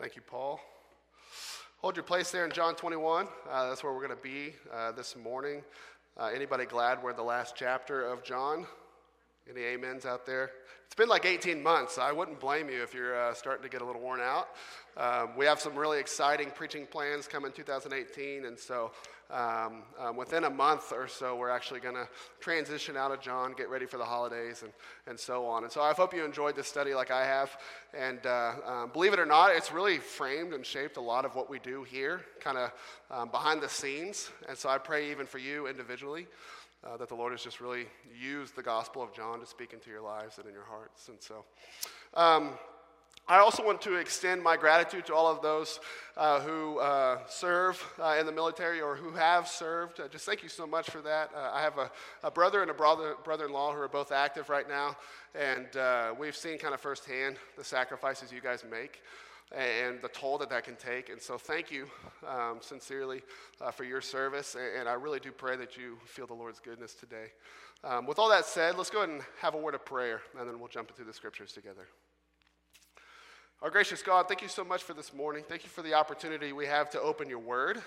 Thank you, Paul. Hold your place there in John 21. Uh, that's where we're going to be uh, this morning. Uh, anybody glad we're in the last chapter of John? Any amens out there? It's been like 18 months. I wouldn't blame you if you're uh, starting to get a little worn out. Um, we have some really exciting preaching plans coming 2018, and so um, um, within a month or so, we're actually going to transition out of John, get ready for the holidays, and, and so on. And so I hope you enjoyed this study like I have. And uh, um, believe it or not, it's really framed and shaped a lot of what we do here, kind of um, behind the scenes. And so I pray even for you individually. Uh, that the Lord has just really used the Gospel of John to speak into your lives and in your hearts. And so, um, I also want to extend my gratitude to all of those uh, who uh, serve uh, in the military or who have served. Uh, just thank you so much for that. Uh, I have a, a, brother and a brother, brother-in-law who are both active right now, and uh, we've seen kind of firsthand the sacrifices you guys make and the toll that that can take. And so, thank you um, sincerely uh, for your service. And, and, I really do pray that you feel the Lord's goodness today. Um, with all that said, let's go ahead and have a word of prayer, and then we'll jump into the scriptures together. Our gracious God, thank you so much for this morning. Thank you for the opportunity we have to open your word,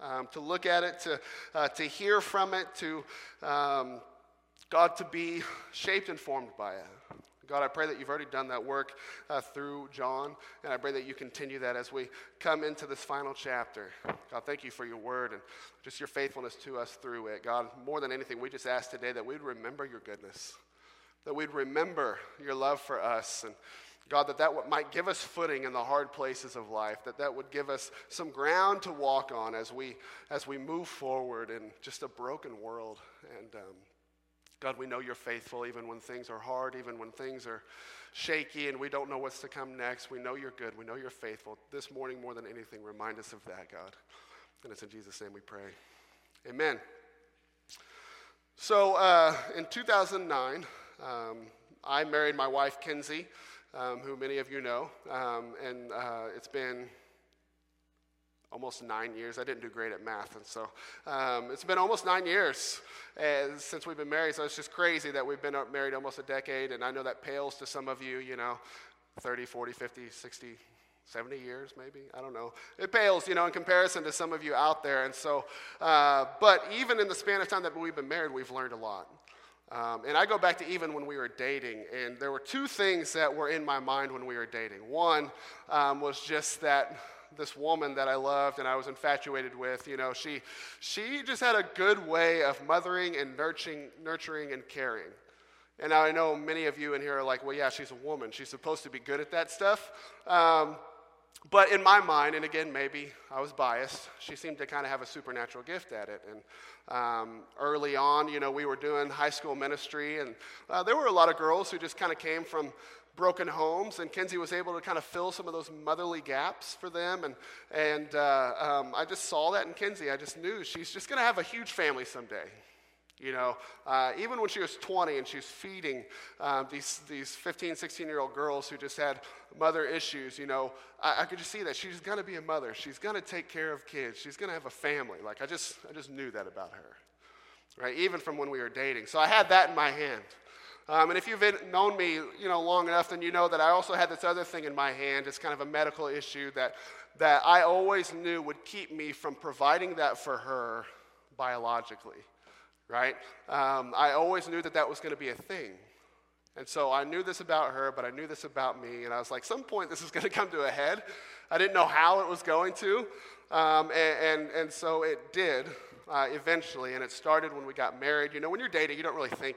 um, to look at it, to, uh, to hear from it, to, um, God, to be shaped and formed by it. God, I pray that you've already done that work uh, through John, and I pray that you continue that as we come into this final chapter. God, thank you for your word and just your faithfulness to us through it. God, more than anything, we just ask today that we'd remember your goodness, that we'd remember your love for us, and God, that that might give us footing in the hard places of life, that that would give us some ground to walk on as we, as we move forward in just a broken world. And um, God, we know you're faithful even when things are hard, even when things are shaky and we don't know what's to come next. We know you're good. We know you're faithful. This morning, more than anything, remind us of that, God. And it's in Jesus' name we pray. Amen. So uh, in 2009, um, I married my wife, Kinsey, um, who many of you know. Um, and uh, it's been almost nine years. I didn't do great at math, and so um, it's been almost nine years uh, since we've been married. So it's just crazy that we've been married almost a decade, and I know that pales to some of you, you know, 30, 40, 50, 60, 70 years maybe i don't know it pales you know in comparison to some of you out there and so uh, but even in the span of time that we've been married we've learned a lot um, and i go back to even when we were dating and there were two things that were in my mind when we were dating one um, was just that this woman that I loved and I was infatuated with, you know, she, she just had a good way of mothering and nurturing, nurturing and caring. And I know many of you in here are like, well, yeah, she's a woman. She's supposed to be good at that stuff. Um, but in my mind, and again, maybe I was biased, she seemed to kind of have a supernatural gift at it. And um, early on, you know, we were doing high school ministry, and uh, there were a lot of girls who just kind of came from broken homes, and Kinsey was able to kind of fill some of those motherly gaps for them. And, and uh, um, I just saw that in Kinsey. I just knew she's just going to have a huge family someday. You know, uh, even when she was 20 and she was feeding um, these, these 15, 16 year old girls who just had mother issues, you know, I, I could just see that she's going to be a mother. She's going to take care of kids. She's going to have a family. Like, I just, I just knew that about her, right? Even from when we were dating. So I had that in my hand. Um, and if you've known me, you know, long enough, then you know that I also had this other thing in my hand. It's kind of a medical issue that, that I always knew would keep me from providing that for her biologically, right? Um, I always knew that that was going to be a thing. And so I knew this about her, but I knew this about me. And I was like, some point this is going to come to a head. I didn't know how it was going to. Um, and, and, and, so it did uh, eventually. And it started when we got married. You know, when you're dating, you don't really think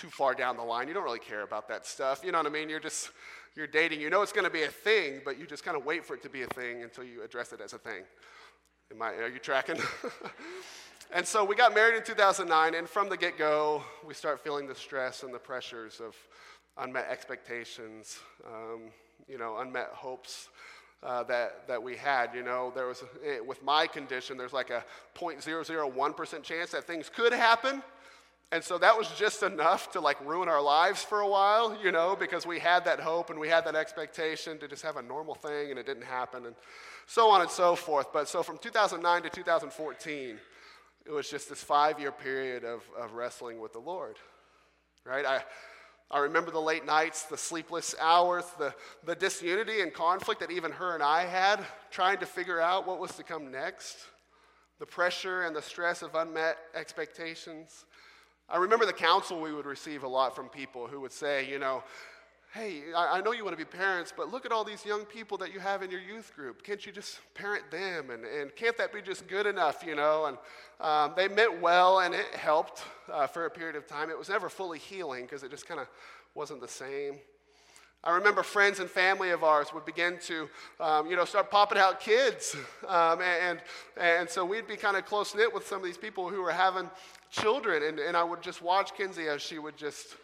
too far down the line. You don't really care about that stuff. You know what I mean? You're just, you're dating. You know it's going to be a thing, but you just kind of wait for it to be a thing until you address it as a thing. Am I, are you tracking? and so we got married in 2009, and from the get go, we start feeling the stress and the pressures of unmet expectations, um, you know, unmet hopes. Uh, that, that we had. You know, there was, eh, with my condition, there's like a 0.001% chance that things could happen, and so that was just enough to like ruin our lives for a while, you know, because we had that hope and we had that expectation to just have a normal thing and it didn't happen and so on and so forth. But so from 2009 to 2014, it was just this five year period of, of wrestling with the Lord, right? I, I remember the late nights, the sleepless hours, the, the disunity and conflict that even her and I had trying to figure out what was to come next, the pressure and the stress of unmet expectations. I remember the counsel we would receive a lot from people who would say, you know, hey, I, know you want to be parents, but look at all these young people that you have in your youth group. Can't you just parent them? And, and can't that be just good enough, you know? And um, they meant well, and it helped uh, for a period of time. It was never fully healing because it just kind of wasn't the same. I remember friends and family of ours would begin to, um, you know, start popping out kids. Um, and, and so we'd be kind of close knit with some of these people who were having children. And, and I would just watch Kinsey as she would just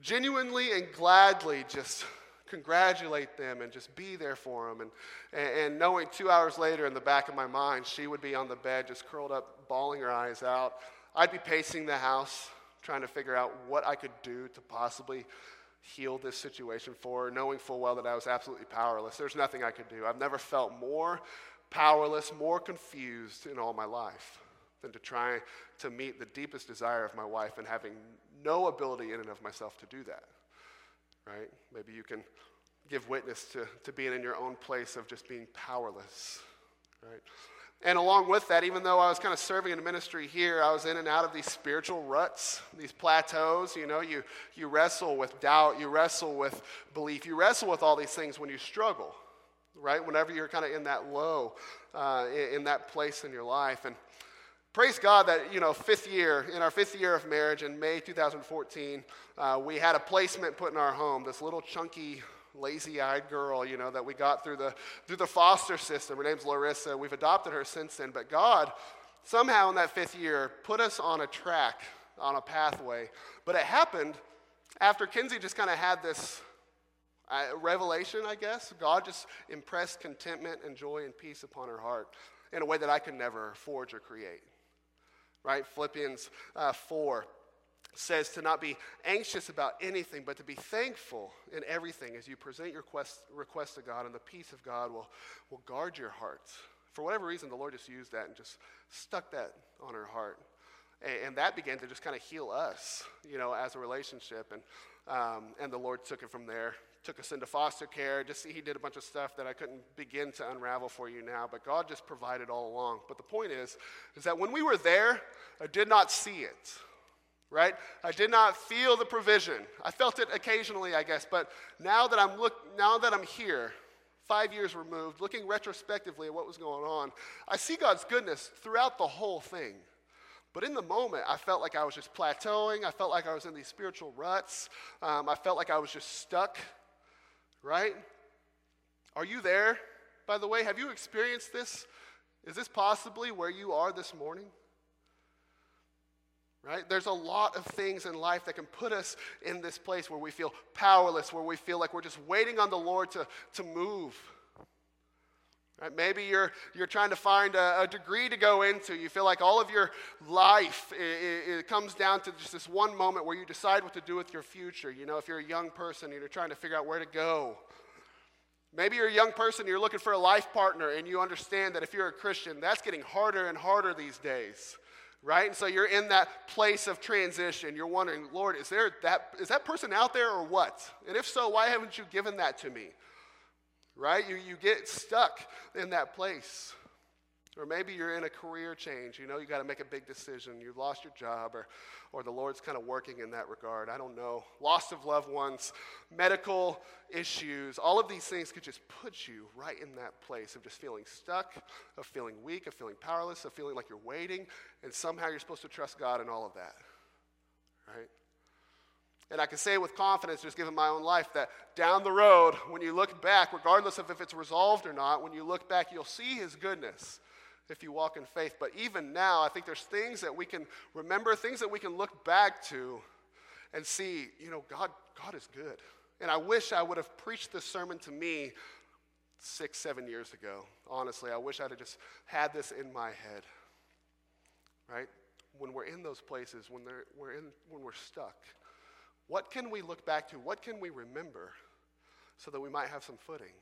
genuinely and gladly just congratulate them and just be there for them. And, and, knowing two hours later in the back of my mind, she would be on the bed just curled up, bawling her eyes out. I'd be pacing the house, trying to figure out what I could do to possibly heal this situation for knowing full well that I was absolutely powerless. There's nothing I could do. I've never felt more powerless, more confused in all my life than to try to meet the deepest desire of my wife and having no ability in and of myself to do that. Right? Maybe you can give witness to, to being in your own place of just being powerless. Right? And along with that, even though I was kind of serving in ministry here, I was in and out of these spiritual ruts, these plateaus. You know, you, you wrestle with doubt, you wrestle with belief, you wrestle with all these things when you struggle, right? Whenever you're kind of in that low, uh, in, in that place in your life. And Praise God that, you know, fifth year, in our fifth year of marriage in May 2014, uh, we had a placement put in our home, this little chunky, lazy eyed girl, you know, that we got through the, through the foster system. Her name's Larissa. We've adopted her since then. But God, somehow in that fifth year, put us on a track, on a pathway. But it happened after Kinsey just kind of had this uh, revelation, I guess. God just impressed contentment and joy and peace upon her heart in a way that I could never forge or create right? Philippians uh, 4 says to not be anxious about anything, but to be thankful in everything as you present your quest, request to God, and the peace of God will, will guard your hearts. For whatever reason, the Lord just used that and just stuck that on her heart. And, and that began to just kind of heal us, you know, as a relationship. And, um, and the Lord took it from there took us into foster care. Just see he did a bunch of stuff that I couldn't begin to unravel for you now, but God just provided all along. But the point is, is that when we were there, I did not see it. Right? I did not feel the provision. I felt it occasionally, I guess, but now that I'm look now that I'm here, five years removed, looking retrospectively at what was going on, I see God's goodness throughout the whole thing. But in the moment, I felt like I was just plateauing. I felt like I was in these spiritual ruts. Um, I felt like I was just stuck right? Are you there? By the way, have you experienced this? Is this possibly where you are this morning? Right? There's a lot of things in life that can put us in this place where we feel powerless, where we feel like we're just waiting on the Lord to, to move. Right? Maybe you're, you're trying to find a, a, degree to go into. You feel like all of your life it, it, comes down to just this one moment where you decide what to do with your future. You know, if you're a young person and you're trying to figure out where to go. Maybe you're a young person, you're looking for a life partner, and you understand that if you're a Christian, that's getting harder and harder these days. Right? And so you're in that place of transition. You're wondering, Lord, is there that is that person out there or what? And if so, why haven't you given that to me? Right? You, you get stuck in that place. Or maybe you're in a career change. You know, you got to make a big decision. You've lost your job, or, or the Lord's kind of working in that regard. I don't know. Loss of loved ones, medical issues, all of these things could just put you right in that place of just feeling stuck, of feeling weak, of feeling powerless, of feeling like you're waiting, and somehow you're supposed to trust God in all of that, right? And I can say with confidence, just given my own life, that down the road, when you look back, regardless of if it's resolved or not, when you look back, you'll see his goodness if you walk in faith. But even now, I think there's things that we can remember, things that we can look back to and see, you know, God, God is good. And I wish I would have preached this sermon to me six, seven years ago. Honestly, I wish I'd have just had this in my head. Right? When we're in those places, when, we're, in, when we're stuck what can we look back to? What can we remember so that we might have some footing?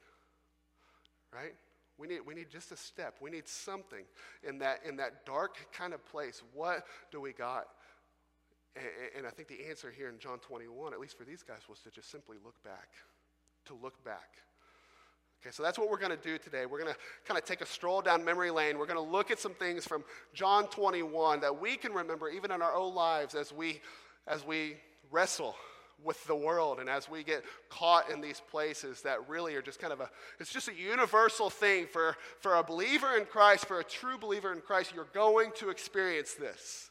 Right? We need, we need just a step. We need something in that, in that dark kind of place. What do we got And, and I think the answer here in John 21, at least for these guys, was to just simply look back, to look back. Okay, so that's what we're going to do today. We're going to kind of take a stroll down memory lane. We're going to look at some things from John 21 that we can remember even in our own lives as we as we wrestle with the world and as we get caught in these places that really are just kind of a it's just a universal thing for for a believer in Christ, for a true believer in Christ, you're going to experience this.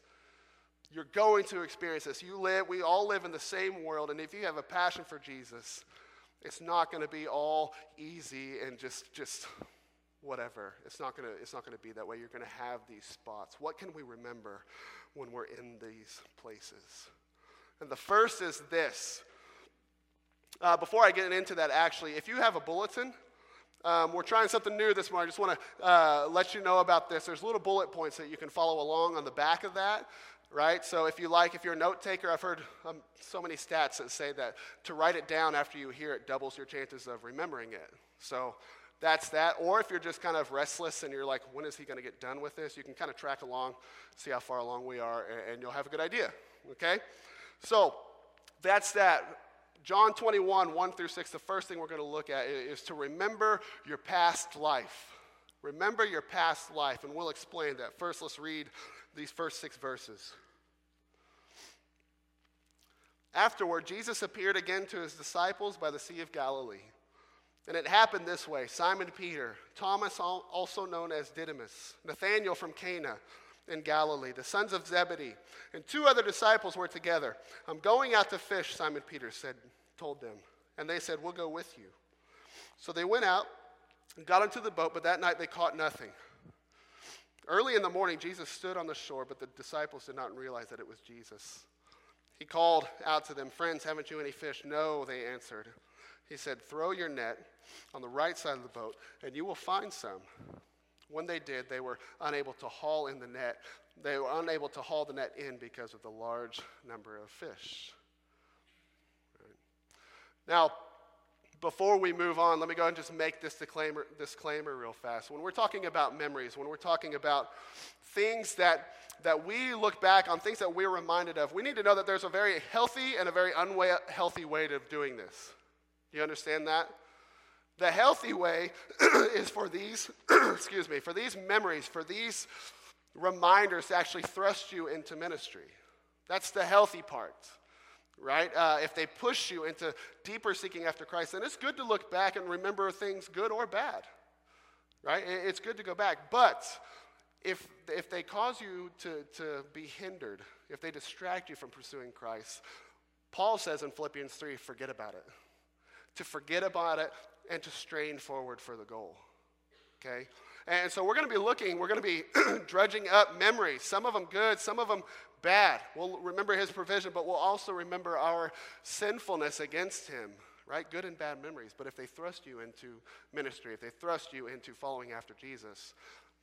You're going to experience this. You live, we all live in the same world, and if you have a passion for Jesus, it's not going to be all easy and just just whatever. It's not going to it's not going to be that way. You're going to have these spots. What can we remember when we're in these places? And the first is this. Uh, before I get into that, actually, if you have a bulletin, um, we're trying something new this morning. I just want to uh, let you know about this. There's little bullet points that you can follow along on the back of that right? So if you like, if you're a note taker, I've heard um, so many stats that say that to write it down after you hear it doubles your chances of remembering it. So that's that. Or if you're just kind of restless and you're like, when is he going to get done with this? You can kind of track along, see how far along we are, and, and you'll have a good idea, okay? So that's that. John 21, 1 through 6, the first thing we're going to look at is to remember your past life. Remember your past life, and we'll explain that. First, let's read these first six verses. Afterward, Jesus appeared again to his disciples by the Sea of Galilee. And it happened this way Simon Peter, Thomas, also known as Didymus, Nathanael from Cana in Galilee, the sons of Zebedee, and two other disciples were together. I'm going out to fish, Simon Peter said, told them. And they said, We'll go with you. So they went out and got into the boat, but that night they caught nothing. Early in the morning, Jesus stood on the shore, but the disciples did not realize that it was Jesus. He called out to them, Friends, haven't you any fish? No, they answered. He said, Throw your net on the right side of the boat, and you will find some. When they did, they were unable to haul in the net. They were unable to haul the net in because of the large number of fish. Right. Now, before we move on, let me go and just make this disclaimer, disclaimer real fast. When we're talking about memories, when we're talking about things that, that we look back on, things that we're reminded of, we need to know that there's a very healthy and a very unhealthy way of doing this. Do you understand that? The healthy way is for these, excuse me, for these memories, for these reminders to actually thrust you into ministry. That's the healthy part right? Uh, if they push you into deeper seeking after Christ, then it's good to look back and remember things good or bad, right? It's good to go back. But if, if they cause you to, to be hindered, if they distract you from pursuing Christ, Paul says in Philippians 3 forget about it. To forget about it and to strain forward for the goal. Okay? And so we're going to be looking, we're going to be dredging up memories, some of them good, some of them bad. We'll remember his provision, but we'll also remember our sinfulness against him, right? Good and bad memories. But if they thrust you into ministry, if they thrust you into following after Jesus,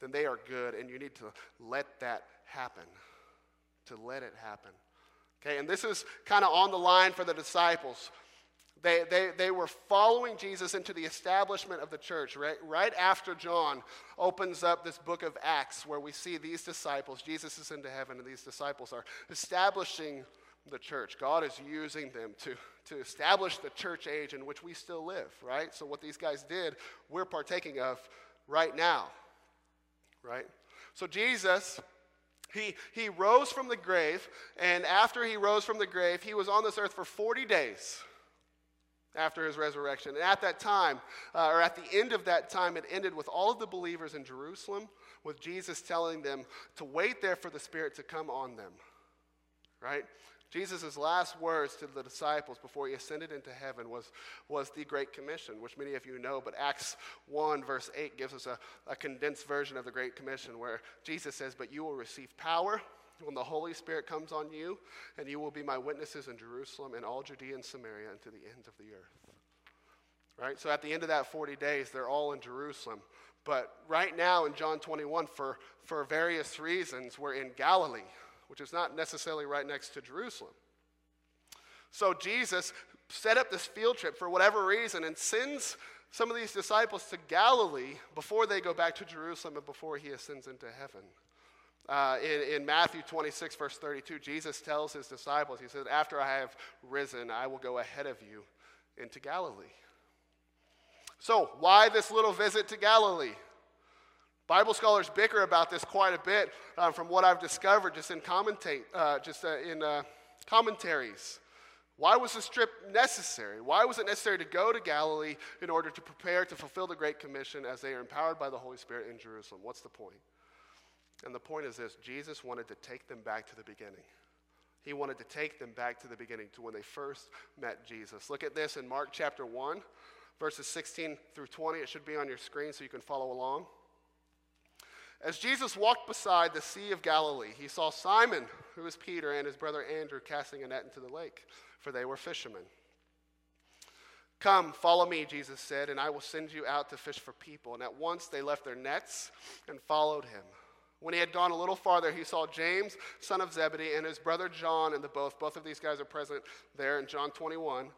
then they are good, and you need to let that happen. To let it happen. Okay, and this is kind of on the line for the disciples. They, they, they were following Jesus into the establishment of the church. Right, right after John opens up this book of Acts, where we see these disciples, Jesus is into heaven, and these disciples are establishing the church. God is using them to, to establish the church age in which we still live, right? So, what these guys did, we're partaking of right now, right? So, Jesus. He, he rose from the grave, and after he rose from the grave, he was on this earth for 40 days after his resurrection. And at that time, uh, or at the end of that time, it ended with all of the believers in Jerusalem, with Jesus telling them to wait there for the Spirit to come on them. Right? Jesus' last words to the disciples before he ascended into heaven was, was the Great Commission, which many of you know, but Acts 1, verse 8, gives us a, a condensed version of the Great Commission where Jesus says, But you will receive power when the Holy Spirit comes on you, and you will be my witnesses in Jerusalem and all Judea and Samaria and to the ends of the earth. Right? So at the end of that 40 days, they're all in Jerusalem. But right now in John 21, for, for various reasons, we're in Galilee, which is not necessarily right next to Jerusalem. So Jesus set up this field trip for whatever reason and sends some of these disciples to Galilee before they go back to Jerusalem and before he ascends into heaven. Uh, in, in Matthew 26, verse 32, Jesus tells his disciples, He said, After I have risen, I will go ahead of you into Galilee. So, why this little visit to Galilee? Bible scholars bicker about this quite a bit um, from what I've discovered just in commentate, uh, just uh, in uh, commentaries. Why was this trip necessary? Why was it necessary to go to Galilee in order to prepare to fulfill the Great Commission as they are empowered by the Holy Spirit in Jerusalem? What's the point? And the point is this Jesus wanted to take them back to the beginning. He wanted to take them back to the beginning, to when they first met Jesus. Look at this in Mark chapter 1, verses 16 through 20. It should be on your screen so you can follow along. As Jesus walked beside the Sea of Galilee, he saw Simon, who was Peter, and his brother Andrew casting a net into the lake, for they were fishermen. Come, follow me, Jesus said, and I will send you out to fish for people. And at once they left their nets and followed him. When he had gone a little farther, he saw James, son of Zebedee, and his brother John in the boat. Both of these guys are present there in John 21,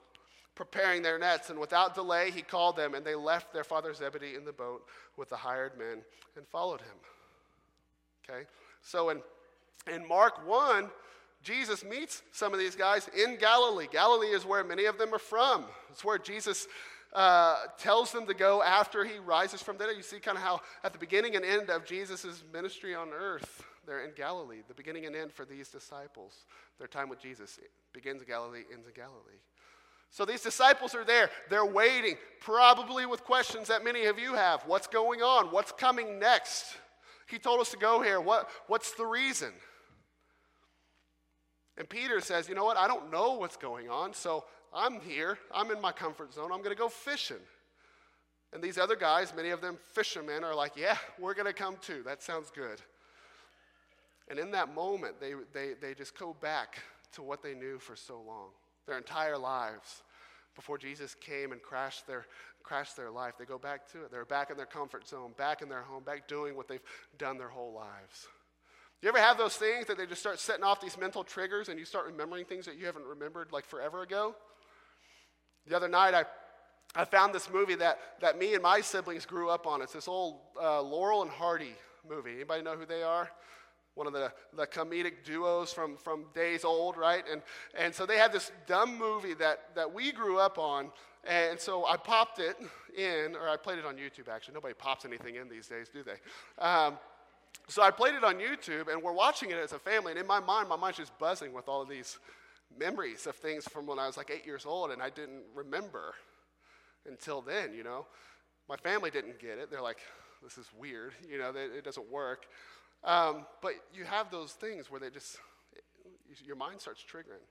preparing their nets. And without delay, he called them, and they left their father Zebedee in the boat with the hired men and followed him. Okay? So in, in Mark 1, Jesus meets some of these guys in Galilee. Galilee is where many of them are from. It's where Jesus uh, tells them to go after he rises from the dead. You see kind of how at the beginning and end of Jesus' ministry on earth, they're in Galilee. The beginning and end for these disciples. Their time with Jesus begins in Galilee, ends in Galilee. So these disciples are there. They're waiting, probably with questions that many of you have. What's going on? What's coming next? He told us to go here. What, what's the reason? And Peter says, You know what? I don't know what's going on, so I'm here. I'm in my comfort zone. I'm going to go fishing. And these other guys, many of them fishermen, are like, Yeah, we're going to come too. That sounds good. And in that moment, they, they, they just go back to what they knew for so long, their entire lives. Before Jesus came and crashed their, crashed their life, they go back to it. They're back in their comfort zone, back in their home, back doing what they've done their whole lives. You ever have those things that they just start setting off these mental triggers and you start remembering things that you haven't remembered like forever ago? The other night, I, I found this movie that, that me and my siblings grew up on. It's this old uh, Laurel and Hardy movie. Anybody know who they are? One of the, the comedic duos from, from days old, right? And, and so they had this dumb movie that, that we grew up on. And so I popped it in, or I played it on YouTube actually. Nobody pops anything in these days, do they? Um, so I played it on YouTube, and we're watching it as a family. And in my mind, my mind's just buzzing with all of these memories of things from when I was like eight years old, and I didn't remember until then, you know. My family didn't get it. They're like, this is weird, you know, it doesn't work. Um, but you have those things where they just, your mind starts triggering,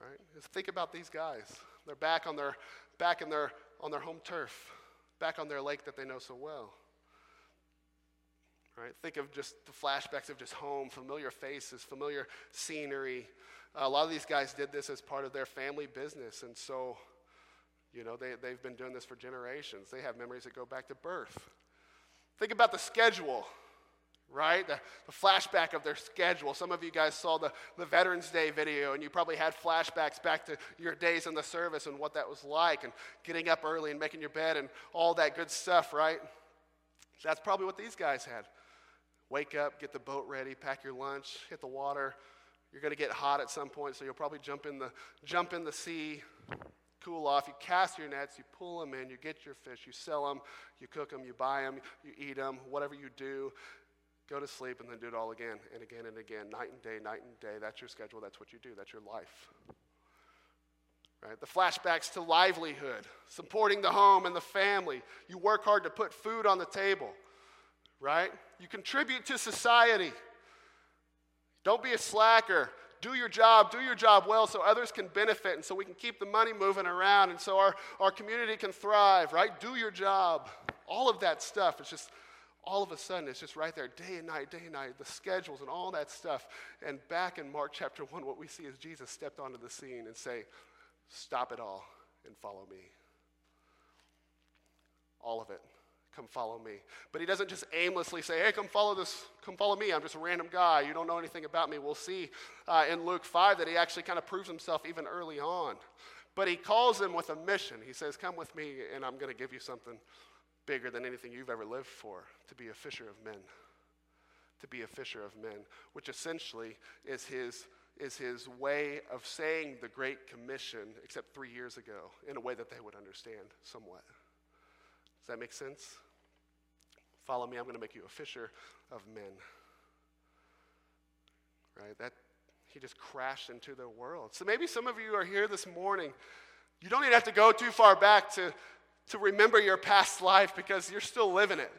right? Just think about these guys. They're back on their, back in their, on their home turf, back on their lake that they know so well. Right? Think of just the flashbacks of just home, familiar faces, familiar scenery. A lot of these guys did this as part of their family business, and so, you know, they, they've been doing this for generations. They have memories that go back to birth. Think about the schedule, right? The, the flashback of their schedule. Some of you guys saw the, the Veterans Day video, and you probably had flashbacks back to your days in the service and what that was like, and getting up early and making your bed and all that good stuff, right? That's probably what these guys had. Wake up, get the boat ready, pack your lunch, hit the water. You're going to get hot at some point, so you'll probably jump in the, jump in the sea, cool off. You cast your nets, you pull them in, you get your fish, you sell them, you cook them, you buy them, you eat them, whatever you do. Go to sleep and then do it all again and again and again, night and day, night and day. That's your schedule, that's what you do, that's your life. Right? The flashbacks to livelihood, supporting the home and the family. You work hard to put food on the table right? You contribute to society. Don't be a slacker. Do your job, do your job well so others can benefit and so we can keep the money moving around and so our, our community can thrive, right? Do your job. All of that stuff, it's just all of a sudden it's just right there, day and night, day and night, the schedules and all that stuff. And back in Mark chapter 1, what we see is Jesus stepped onto the scene and say, Stop it all and follow me. All of it come follow me. But he doesn't just aimlessly say, hey, come follow this, come follow me. I'm just a random guy. You don't know anything about me. We'll see uh, in Luke 5 that he actually kind of proves himself even early on. But he calls them with a mission. He says, come with me, and I'm going to give you something bigger than anything you've ever lived for to be a fisher of men. to be a fisher of men, which essentially is his, is his way of saying the Great Commission, except three years ago, in a way that they would understand somewhat. Does that make sense? Follow me, I'm going to make you a fisher of men. Right? That he just crashed into the world. So maybe some of you are here this morning. You don't even have to go too far back to, to remember your past life because you're still living it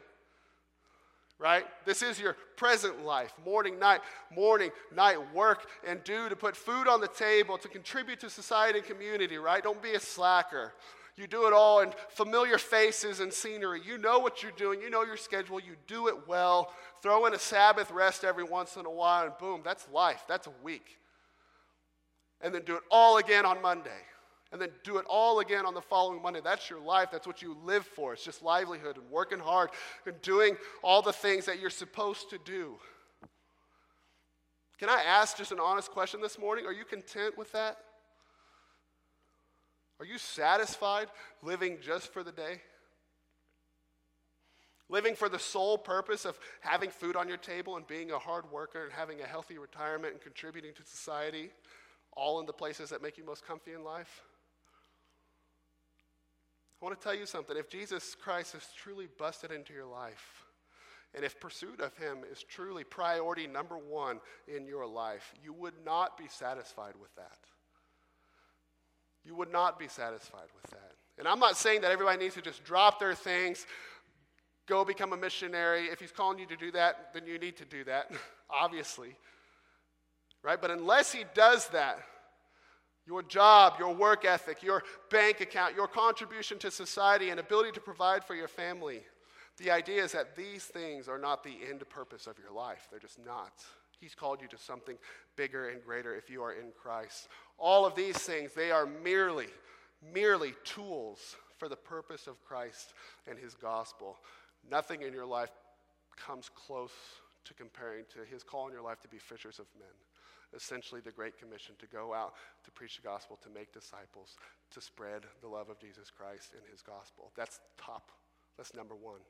right? This is your present life morning, night, morning, night, work and do to put food on the table, to contribute to society and community, right? Don't be a slacker. You do it all in familiar faces and scenery. You know what you're doing, you know your schedule, you do it well. Throw in a Sabbath rest every once in a while, and boom, that's life. That's a week. And then do it all again on Monday and then do it all again on the following Monday. That's your life. That's what you live for. It's just livelihood and working hard and doing all the things that you're supposed to do. Can I ask just an honest question this morning? Are you content with that? Are you satisfied living just for the day? Living for the sole purpose of having food on your table and being a hard worker and having a healthy retirement and contributing to society, all in the places that make you most comfy in life? I want to tell you something. If Jesus Christ has truly busted into your life, and if pursuit of Him is truly priority number one in your life, you would not be satisfied with that. You would not be satisfied with that. And I'm not saying that everybody needs to just drop their things, go become a missionary. If He's calling you to do that, then you need to do that, obviously. Right? But unless He does that, your job, your work ethic, your bank account, your contribution to society, and ability to provide for your family. The idea is that these things are not the end purpose of your life. They're just not. He's called you to something bigger and greater if you are in Christ. All of these things, they are merely, merely tools for the purpose of Christ and his gospel. Nothing in your life comes close to comparing to his call in your life to be fishers of men essentially the Great Commission to go out to preach the gospel, to make disciples, to spread the love of Jesus Christ in his gospel. That's top. That's number one.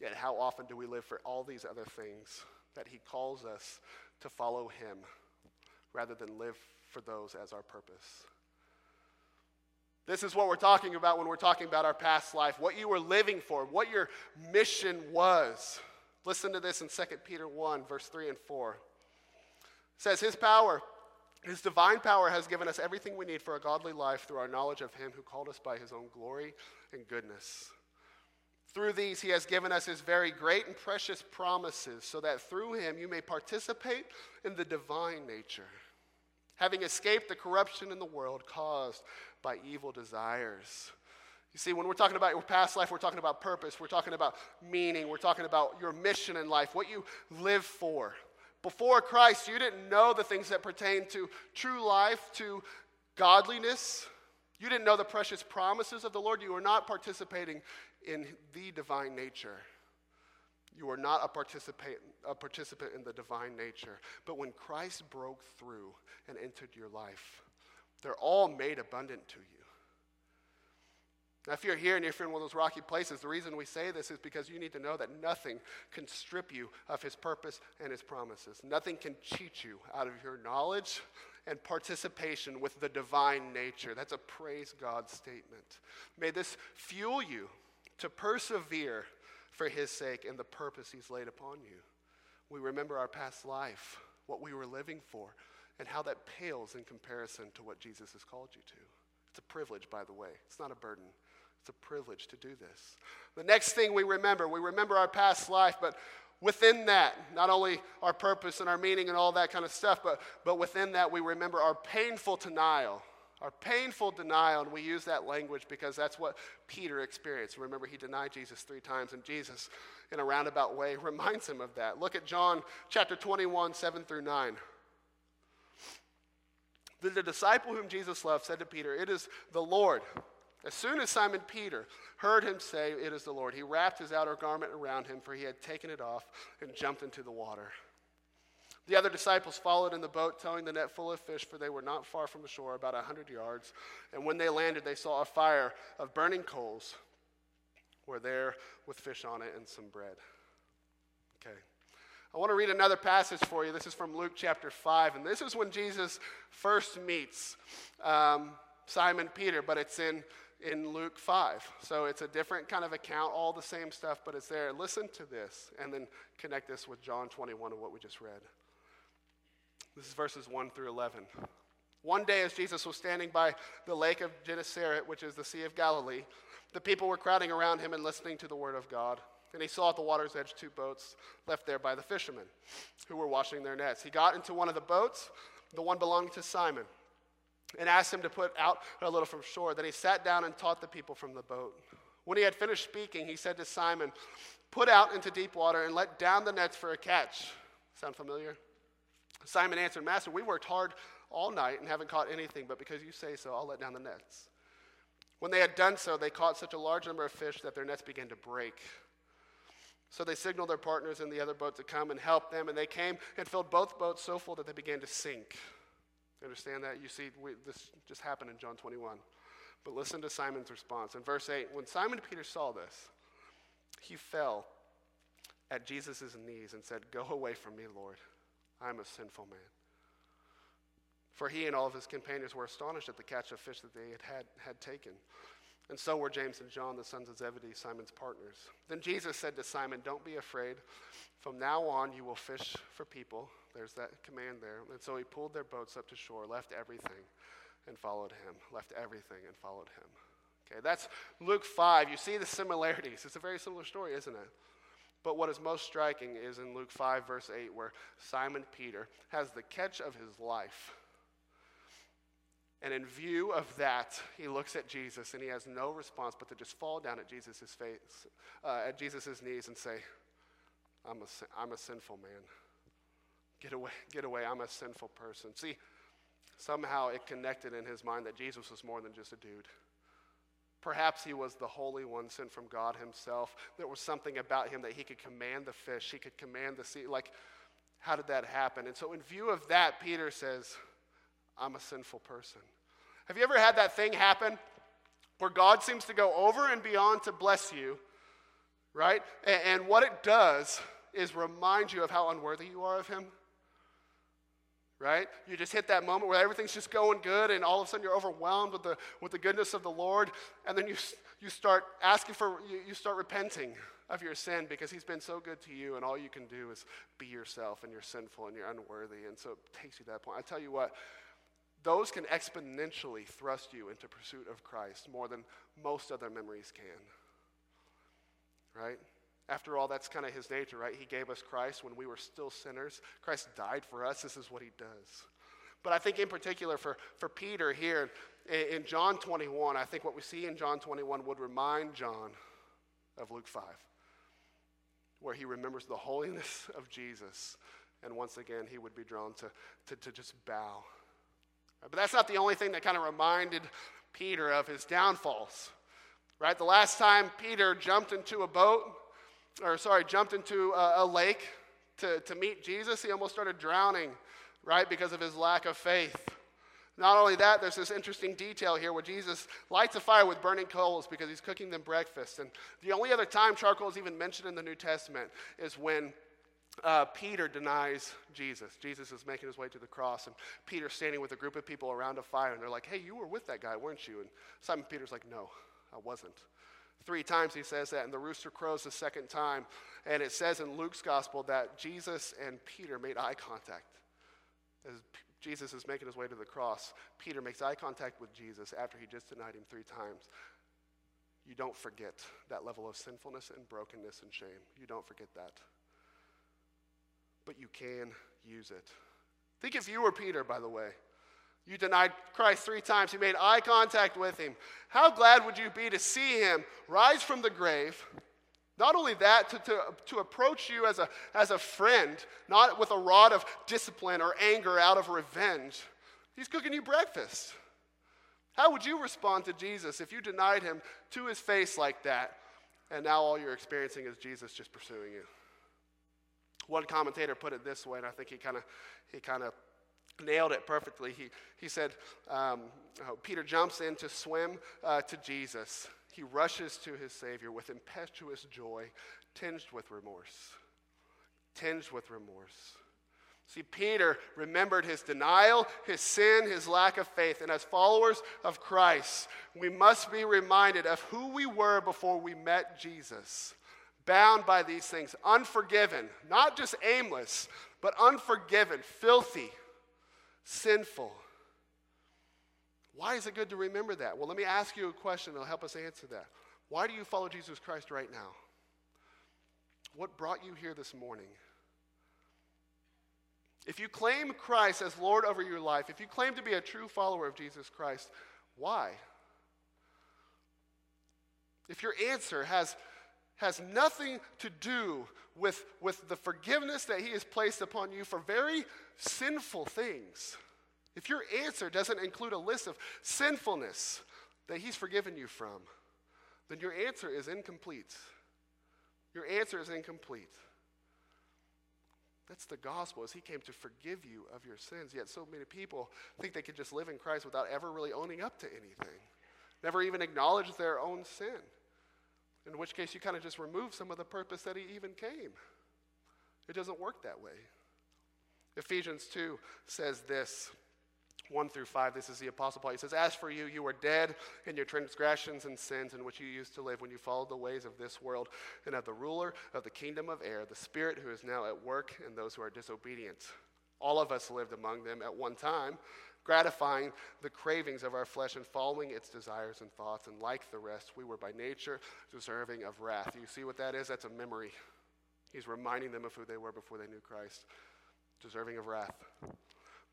Yet, how often do we live for all these other things that he calls us to follow him rather than live for those as our purpose? This is what we're talking about when we're talking about our past life, what you were living for, what your mission was. Listen to this in 2 Peter 1, verse 3 and 4 says, His power, His divine power has given us everything we need for a godly life through our knowledge of Him who called us by His own glory and goodness. Through these, He has given us His very great and precious promises, so that through Him you may participate in the divine nature, having escaped the corruption in the world caused by evil desires. You see, when we're talking about your past life, we're talking about purpose, we're talking about meaning, we're talking about your mission in life, what you live for. Before Christ, you didn't know the things that pertain to true life, to godliness. You didn't know the precious promises of the Lord. You were not participating in the divine nature. You are not a participant, a participant in the divine nature. But when Christ broke through and entered your life, they're all made abundant to you. Now, if you're here and you're in one of those rocky places, the reason we say this is because you need to know that nothing can strip you of His purpose and His promises. Nothing can cheat you out of your knowledge and participation with the divine nature. That's a praise God statement. May this fuel you to persevere for His sake and the purpose He's laid upon you. We remember our past life, what we were living for, and how that pales in comparison to what Jesus has called you to. It's a privilege, by the way, it's not a burden. It's a privilege to do this. The next thing we remember, we remember our past life, but within that, not only our purpose and our meaning and all that kind of stuff, but, but within that, we remember our painful denial. Our painful denial, and we use that language because that's what Peter experienced. Remember, he denied Jesus three times, and Jesus, in a roundabout way, reminds him of that. Look at John chapter 21, 7 through 9. the disciple whom Jesus loved said to Peter, It is the Lord. As soon as Simon Peter heard him say, It is the Lord, he wrapped his outer garment around him, for he had taken it off, and jumped into the water. The other disciples followed in the boat, towing the net full of fish, for they were not far from the shore, about a hundred yards. And when they landed, they saw a fire of burning coals were there with fish on it and some bread. Okay. I want to read another passage for you. This is from Luke chapter 5, and this is when Jesus first meets um, Simon Peter, but it's in, in Luke 5. So it's a different kind of account, all the same stuff, but it's there. Listen to this, and then connect this with John 21 and what we just read. This is verses 1 through 11. One day, as Jesus was standing by the lake of Gennesaret, which is the Sea of Galilee, the people were crowding around him and listening to the word of God. And he saw at the water's edge two boats left there by the fishermen who were washing their nets. He got into one of the boats, the one belonging to Simon, and asked him to put out a little from shore. Then he sat down and taught the people from the boat. When he had finished speaking, he said to Simon, Put out into deep water and let down the nets for a catch. Sound familiar? Simon answered, Master, we worked hard all night and haven't caught anything, but because you say so, I'll let down the nets. When they had done so, they caught such a large number of fish that their nets began to break. So they signaled their partners in the other boat to come and help them, and they came and filled both boats so full that they began to sink. Understand that? You see, we, this just happened in John 21. But listen to Simon's response. In verse 8, when Simon Peter saw this, he fell at Jesus' knees and said, Go away from me, Lord. I am a sinful man. For he and all of his companions were astonished at the catch of fish that they had, had, had taken. And so were James and John, the sons of Zebedee, Simon's partners. Then Jesus said to Simon, Don't be afraid. From now on, you will fish for people. There's that command there. And so he pulled their boats up to shore, left everything, and followed him. Left everything and followed him. Okay, that's Luke 5. You see the similarities. It's a very similar story, isn't it? But what is most striking is in Luke 5, verse 8, where Simon Peter has the catch of his life and in view of that, he looks at Jesus and he has no response but to just fall down at Jesus' face, uh, at Jesus' knees and say, I'm a, I'm a sinful man. Get away, get away, I'm a sinful person. See, somehow it connected in his mind that Jesus was more than just a dude. Perhaps he was the Holy One sent from God himself. There was something about him that he could command the fish, he could command the sea. Like, how did that happen? And so, in view of that, Peter says, I'm a sinful person. Have you ever had that thing happen where God seems to go over and beyond to bless you, right? And, and what it does is remind you of how unworthy you are of Him right? You just hit that moment where everything's just going good, and all of a sudden you're overwhelmed with the, with the goodness of the Lord, and then you, you start asking for, you, you start repenting of your sin because He's been so good to you, and all you can do is be yourself, and you're sinful, and you're unworthy, and so it takes you to that point. I tell you what, those can exponentially thrust you into pursuit of Christ more than most other memories can. Right? After all, that's kind of his nature, right? He gave us Christ when we were still sinners. Christ died for us. This is what he does. But I think, in particular, for, for Peter here in, in John 21, I think what we see in John 21 would remind John of Luke 5, where he remembers the holiness of Jesus. And once again, he would be drawn to, to, to just bow but that's not the only thing that kind of reminded Peter of his downfalls. Right? The last time Peter jumped into a boat, or sorry, jumped into a, a lake to, to meet Jesus, he almost started drowning, right, because of his lack of faith. Not only that, there's this interesting detail here where Jesus lights a fire with burning coals because he's cooking them breakfast. And the only other time charcoal is even mentioned in the New Testament is when uh, Peter denies Jesus. Jesus is making his way to the cross, and Peter's standing with a group of people around a fire, and they're like, Hey, you were with that guy, weren't you? And Simon Peter's like, No, I wasn't. Three times he says that, and the rooster crows the second time. And it says in Luke's gospel that Jesus and Peter made eye contact. As Jesus is making his way to the cross, Peter makes eye contact with Jesus after he just denied him three times. You don't forget that level of sinfulness and brokenness and shame. You don't forget that but you can use it. Think if you were Peter, by the way. You denied Christ three times. You made eye contact with him. How glad would you be to see him rise from the grave? Not only that, to, to, to approach you as a, as a friend, not with a rod of discipline or anger out of revenge. He's cooking you breakfast. How would you respond to Jesus if you denied him to his face like that, and now all you're experiencing is Jesus just pursuing you? One commentator put it this way, and I think he kind of he kind of nailed it perfectly. He, he said, um, oh, Peter jumps in to swim uh, to Jesus. He rushes to his Savior with impetuous joy, tinged with remorse. tinged with remorse. See, Peter remembered his denial, his sin, his lack of faith. And as followers of Christ, we must be reminded of who we were before we met Jesus. Bound by these things, unforgiven, not just aimless, but unforgiven, filthy, sinful. Why is it good to remember that? Well, let me ask you a question that'll help us answer that. Why do you follow Jesus Christ right now? What brought you here this morning? If you claim Christ as Lord over your life, if you claim to be a true follower of Jesus Christ, why? If your answer has, has nothing to do with, with the forgiveness that He has placed upon you for very sinful things, if your answer doesn't include a list of sinfulness that He's forgiven you from, then your answer is incomplete. Your answer is incomplete. That's the gospel, is he came to forgive you of your sins. Yet so many people think they can just live in Christ without ever really owning up to anything, never even acknowledge their own sin. In which case, you kind of just remove some of the purpose that he even came. It doesn't work that way. Ephesians 2 says this 1 through 5, this is the Apostle Paul. He says, As for you, you were dead in your transgressions and sins in which you used to live when you followed the ways of this world and of the ruler of the kingdom of air, the Spirit who is now at work in those who are disobedient. All of us lived among them at one time, gratifying the cravings of our flesh and following its desires and thoughts. And like the rest, we were by nature deserving of wrath. You see what that is? That's a memory. He's reminding them of who they were before they knew Christ, deserving of wrath.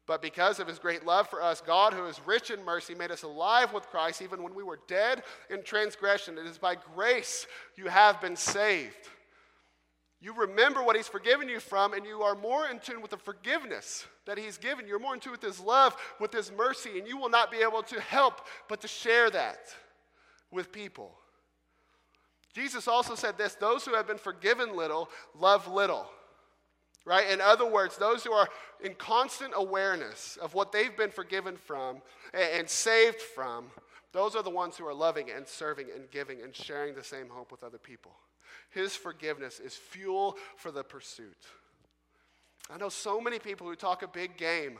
But because of his great love for us, God, who is rich in mercy, made us alive with Christ even when we were dead in transgression. It is by grace you have been saved. You remember what he's forgiven you from, and you are more in tune with the forgiveness that he's given. You're more in tune with his love, with his mercy, and you will not be able to help but to share that with people. Jesus also said this those who have been forgiven little love little right? In other words, those who are in constant awareness of what they've been forgiven from and saved from, those are the ones who are loving and serving and giving and sharing the same hope with other people. His forgiveness is fuel for the pursuit. I know so many people who talk a big game,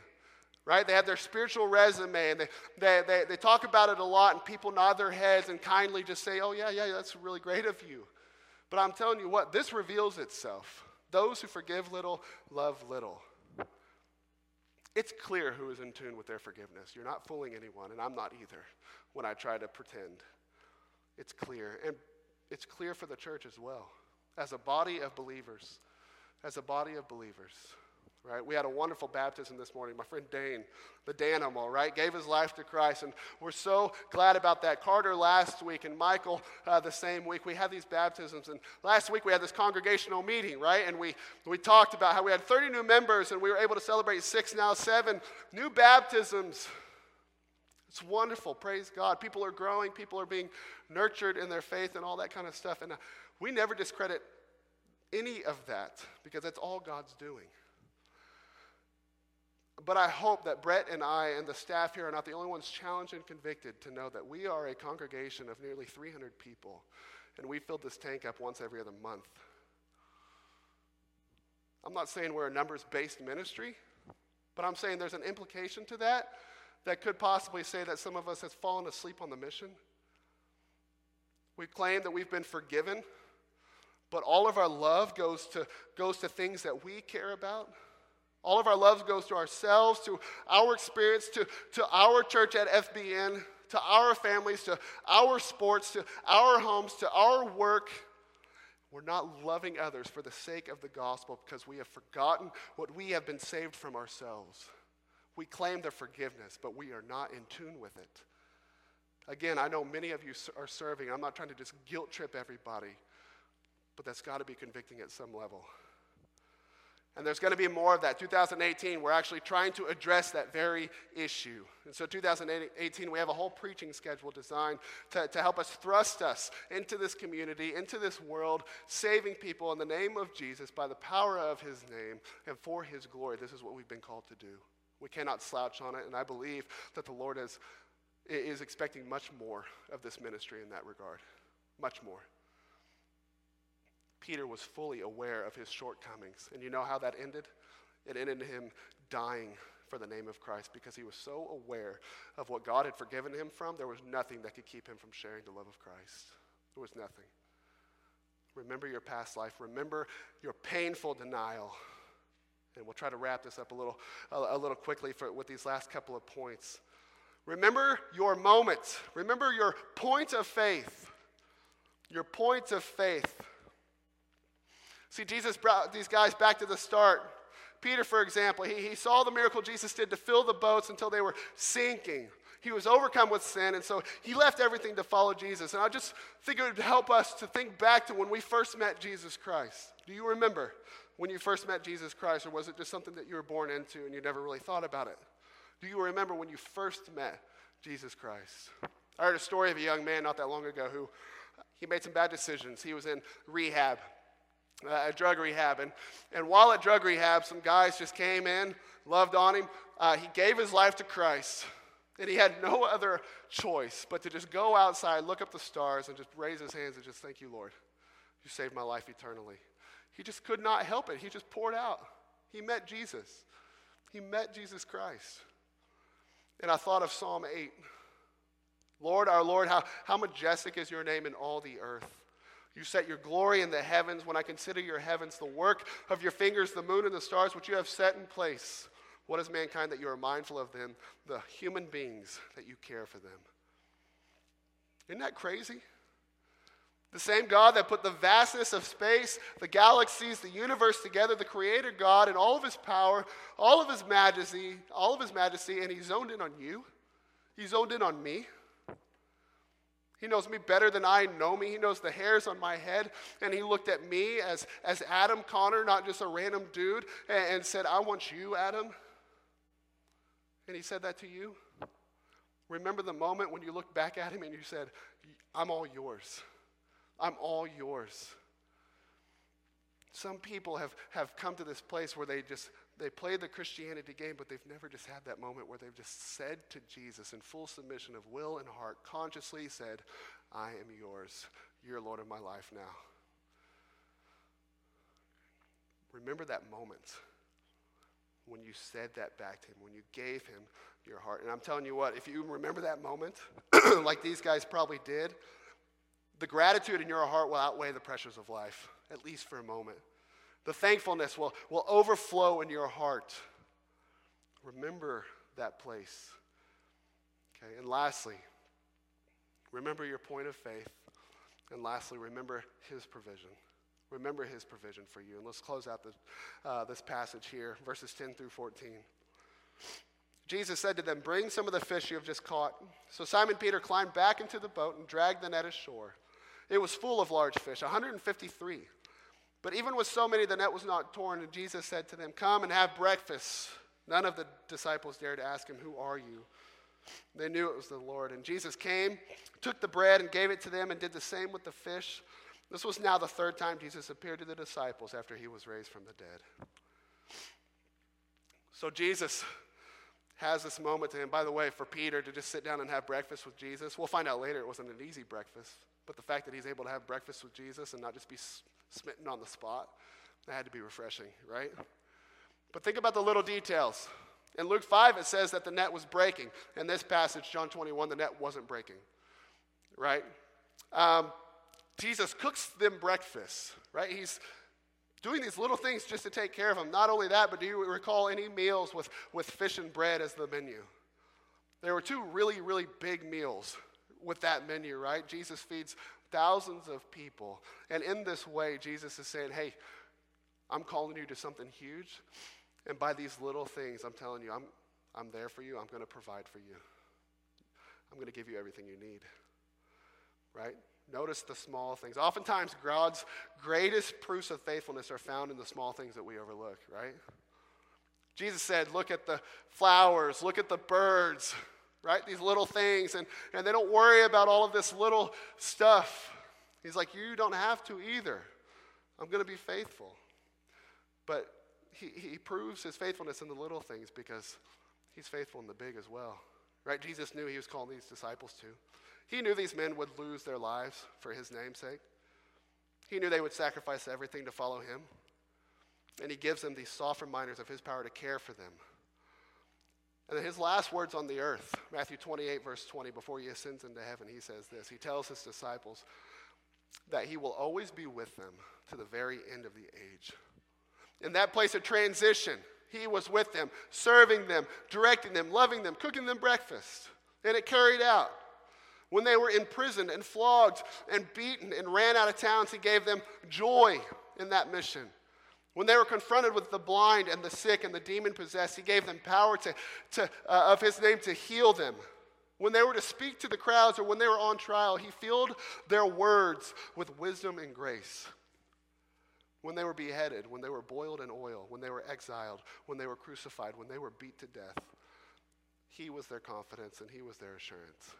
right? They have their spiritual resume and they, they, they, they talk about it a lot, and people nod their heads and kindly just say, Oh, yeah, yeah, that's really great of you. But I'm telling you what, this reveals itself. Those who forgive little love little. It's clear who is in tune with their forgiveness. You're not fooling anyone, and I'm not either when I try to pretend. It's clear. And it's clear for the church as well. As a body of believers, as a body of believers, right? We had a wonderful baptism this morning. My friend Dane, the Danimal, right, gave his life to Christ, and we're so glad about that. Carter last week and Michael uh, the same week. We had these baptisms, and last week we had this congregational meeting, right? And we we talked about how we had 30 new members, and we were able to celebrate six now seven new baptisms. It's wonderful. Praise God. People are growing. People are being nurtured in their faith and all that kind of stuff. And uh, we never discredit any of that because that's all God's doing. But I hope that Brett and I and the staff here are not the only ones challenged and convicted to know that we are a congregation of nearly 300 people, and we filled this tank up once every other month. I'm not saying we're a numbers based ministry, but I'm saying there's an implication to that that could possibly say that some of us have fallen asleep on the mission. We claim that we've been forgiven, but all of our love goes to, goes to things that we care about. All of our love goes to ourselves, to our experience, to, to our church at FBN, to our families, to our sports, to our homes, to our work. We're not loving others for the sake of the gospel because we have forgotten what we have been saved from ourselves. We claim the forgiveness, but we are not in tune with it. Again, I know many of you are serving. I'm not trying to just guilt trip everybody, but that's got to be convicting at some level. And there's going to be more of that. 2018, we're actually trying to address that very issue. And so, 2018, we have a whole preaching schedule designed to, to help us thrust us into this community, into this world, saving people in the name of Jesus by the power of his name and for his glory. This is what we've been called to do. We cannot slouch on it, and I believe that the Lord is, is expecting much more of this ministry in that regard. Much more. Peter was fully aware of his shortcomings. And you know how that ended? It ended in him dying for the name of Christ because he was so aware of what God had forgiven him from, there was nothing that could keep him from sharing the love of Christ. There was nothing. Remember your past life. Remember your painful denial. And we'll try to wrap this up a little, a, little quickly for, with these last couple of points. Remember your moment. Remember your point of faith. Your point of faith. See, Jesus brought these guys back to the start. Peter, for example, he, he saw the miracle Jesus did to fill the boats until they were sinking. He was overcome with sin, and so he left everything to follow Jesus. And I just think it would help us to think back to when we first met Jesus Christ. Do you remember when you first met Jesus Christ, or was it just something that you were born into and you never really thought about it? Do you remember when you first met Jesus Christ? I heard a story of a young man not that long ago who he made some bad decisions. He was in rehab uh, drug rehab. And, and while at drug rehab, some guys just came in, loved on him. Uh, he gave his life to Christ. And he had no other choice but to just go outside, look up the stars, and just raise his hands and just thank you, Lord. You saved my life eternally. He just could not help it. He just poured out. He met Jesus. He met Jesus Christ. And I thought of Psalm 8. Lord, our Lord, how, how majestic is your name in all the earth. You set your glory in the heavens. When I consider your heavens, the work of your fingers, the moon and the stars, which you have set in place, what is mankind that you are mindful of them, the human beings that you care for them? Isn't that crazy? The same God that put the vastness of space, the galaxies, the universe together, the creator God and all of his power, all of his majesty, all of his majesty, and he zoned in on you. He zoned in on me. He knows me better than I know me. He knows the hairs on my head. And he looked at me as, as Adam Connor, not just a random dude, and, and said, I want you, Adam. And he said that to you. Remember the moment when you looked back at him and you said, I'm all yours. I'm all yours. Some people have, have come to this place where they just they play the Christianity game, but they've never just had that moment where they've just said to Jesus in full submission of will and heart, consciously said, I am yours. You're Lord of my life now. Remember that moment when you said that back to him, when you gave him your heart. And I'm telling you what, if you remember that moment, like these guys probably did, the gratitude in your heart will outweigh the pressures of life, at least for a moment. The thankfulness will, will overflow in your heart. Remember that place. Okay, and lastly, remember your point of faith. And lastly, remember his provision. Remember his provision for you. And let's close out this, uh, this passage here, verses 10 through 14. Jesus said to them, Bring some of the fish you have just caught. So Simon Peter climbed back into the boat and dragged the net ashore. It was full of large fish, 153. But even with so many, the net was not torn, and Jesus said to them, Come and have breakfast. None of the disciples dared to ask him, Who are you? They knew it was the Lord. And Jesus came, took the bread, and gave it to them, and did the same with the fish. This was now the third time Jesus appeared to the disciples after he was raised from the dead. So Jesus has this moment to him. By the way, for Peter to just sit down and have breakfast with Jesus, we'll find out later it wasn't an easy breakfast. But the fact that he's able to have breakfast with Jesus and not just be smitten on the spot. That had to be refreshing, right? But think about the little details. In Luke 5, it says that the net was breaking. In this passage, John 21, the net wasn't breaking, right? Um, Jesus cooks them breakfast, right? He's doing these little things just to take care of them. Not only that, but do you recall any meals with, with fish and bread as the menu? There were two really, really big meals with that menu, right? Jesus feeds thousands of people. And in this way, Jesus is saying, hey, I'm calling you to something huge. And by these little things, I'm telling you, I'm, I'm there for you. I'm going to provide for you. I'm going to give you everything you need. Right? Notice the small things. Oftentimes, God's greatest proofs of faithfulness are found in the small things that we overlook, right? Jesus said, Look at the flowers, look at the birds, right? These little things. And, and they don't worry about all of this little stuff. He's like, You don't have to either. I'm going to be faithful. But he, he proves his faithfulness in the little things because he's faithful in the big as well. Right? Jesus knew he was calling these disciples to. He knew these men would lose their lives for his name's sake. He knew they would sacrifice everything to follow him. And he gives them these soft reminders of his power to care for them. And then his last words on the earth, Matthew 28, verse 20, before he ascends into heaven, he says this. He tells his disciples that he will always be with them to the very end of the age. In that place of transition, he was with them, serving them, directing them, loving them, cooking them breakfast. And it carried out. When they were imprisoned and flogged and beaten and ran out of towns, he gave them joy in that mission. When they were confronted with the blind and the sick and the demon possessed, he gave them power to, to, uh, of his name to heal them. When they were to speak to the crowds or when they were on trial, he filled their words with wisdom and grace. When they were beheaded, when they were boiled in oil, when they were exiled, when they were crucified, when they were beat to death, he was their confidence and he was their assurance.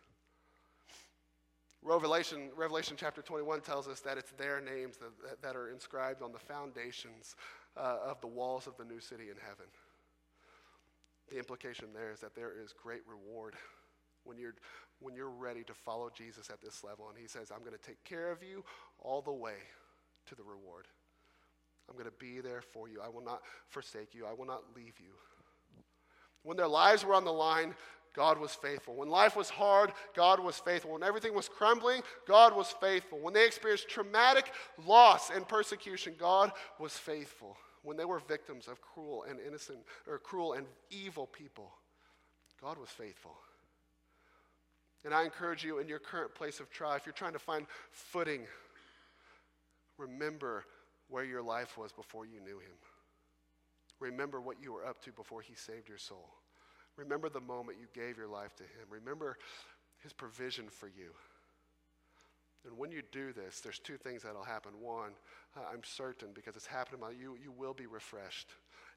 Revelation, Revelation chapter 21 tells us that it's their names that, that are inscribed on the foundations uh, of the walls of the new city in heaven. The implication there is that there is great reward when you're, when you're ready to follow Jesus at this level. And he says, I'm going to take care of you all the way to the reward. I'm going to be there for you. I will not forsake you. I will not leave you. When their lives were on the line, God was faithful. When life was hard, God was faithful. When everything was crumbling, God was faithful. When they experienced traumatic loss and persecution, God was faithful. When they were victims of cruel and innocent or cruel and evil people, God was faithful. And I encourage you in your current place of trial, if you're trying to find footing, remember where your life was before you knew him. Remember what you were up to before he saved your soul. Remember the moment you gave your life to him. Remember his provision for you. And when you do this, there's two things that'll happen. One, I'm certain because it's happened to you, you will be refreshed.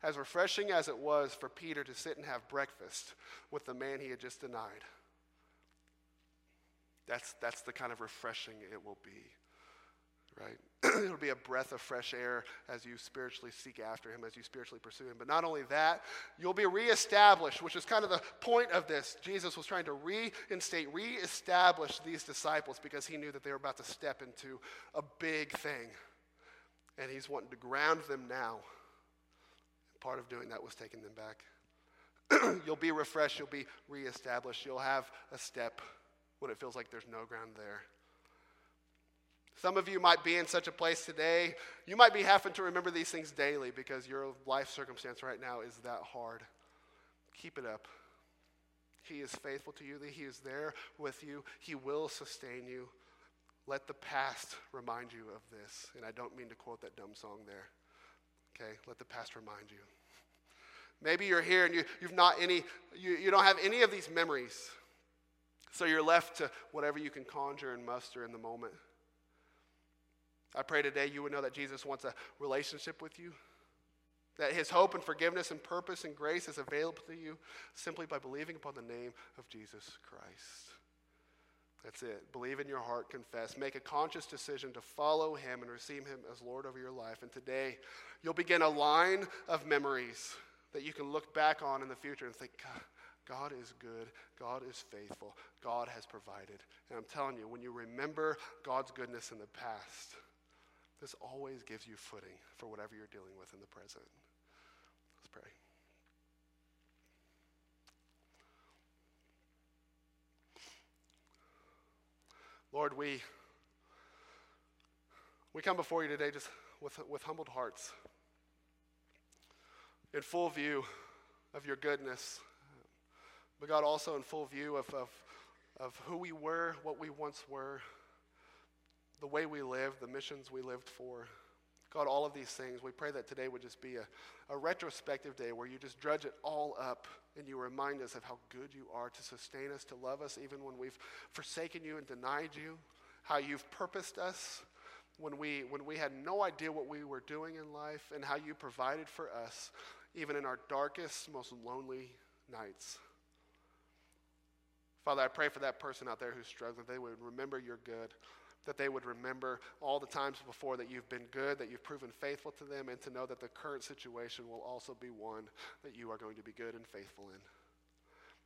As refreshing as it was for Peter to sit and have breakfast with the man he had just denied, that's, that's the kind of refreshing it will be right? It'll be a breath of fresh air as you spiritually seek after him, as you spiritually pursue him. But not only that, you'll be reestablished, which is kind of the point of this. Jesus was trying to reinstate, reestablish these disciples because he knew that they were about to step into a big thing. And he's wanting to ground them now. Part of doing that was taking them back. you'll be refreshed, you'll be reestablished, you'll have a step when it feels like there's no ground there. Some of you might be in such a place today. You might be having to remember these things daily because your life circumstance right now is that hard. Keep it up. He is faithful to you, He is there with you, He will sustain you. Let the past remind you of this. And I don't mean to quote that dumb song there. Okay? Let the past remind you. Maybe you're here and you, you've not any, you, you don't have any of these memories. So you're left to whatever you can conjure and muster in the moment. I pray today you would know that Jesus wants a relationship with you, that his hope and forgiveness and purpose and grace is available to you simply by believing upon the name of Jesus Christ. That's it. Believe in your heart, confess, make a conscious decision to follow him and receive him as Lord over your life. And today, you'll begin a line of memories that you can look back on in the future and think, God, God is good. God is faithful. God has provided. And I'm telling you, when you remember God's goodness in the past, this always gives you footing for whatever you're dealing with in the present. Let's pray. Lord, we, we come before you today just with, with humbled hearts, in full view of your goodness, but God, also in full view of, of, of who we were, what we once were the way we live, the missions we lived for. God, all of these things, we pray that today would just be a, a retrospective day where you just dredge it all up and you remind us of how good you are to sustain us, to love us, even when we've forsaken you and denied you, how you've purposed us when we, when we had no idea what we were doing in life, and how you provided for us, even in our darkest, most lonely nights. Father, I pray for that person out there who's struggling, they would remember you're good that they would remember all the times before that you've been good, that you've proven faithful to them, and to know that the current situation will also be one that you are going to be good and faithful in.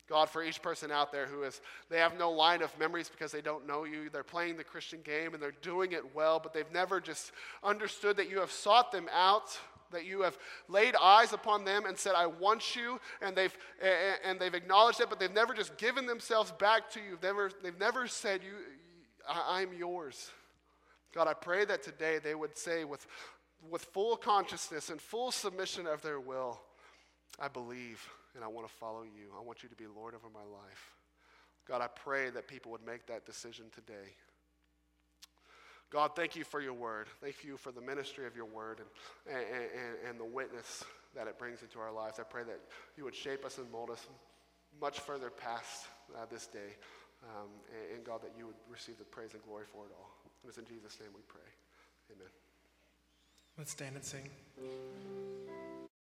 God, for each person out there who is, they have no line of memories because they don't know you. They're playing the Christian game and they're doing it well, but they've never just understood that you have sought them out, that you have laid eyes upon them and said, I want you, and they've, and they've acknowledged it, but they've never just given themselves back to you. They've never, they've never said, you, I'm yours. God, I pray that today they would say with, with full consciousness and full submission of their will, I believe and I want to follow you. I want you to be Lord over my life. God, I pray that people would make that decision today. God, thank you for your word. Thank you for the ministry of your word and, and, and the witness that it brings into our lives. I pray that you would shape us and mold us much further past uh, this day. Um, and, and God, that you would receive the praise and glory for it all. And it's in Jesus' name we pray. Amen. Let's stand and sing.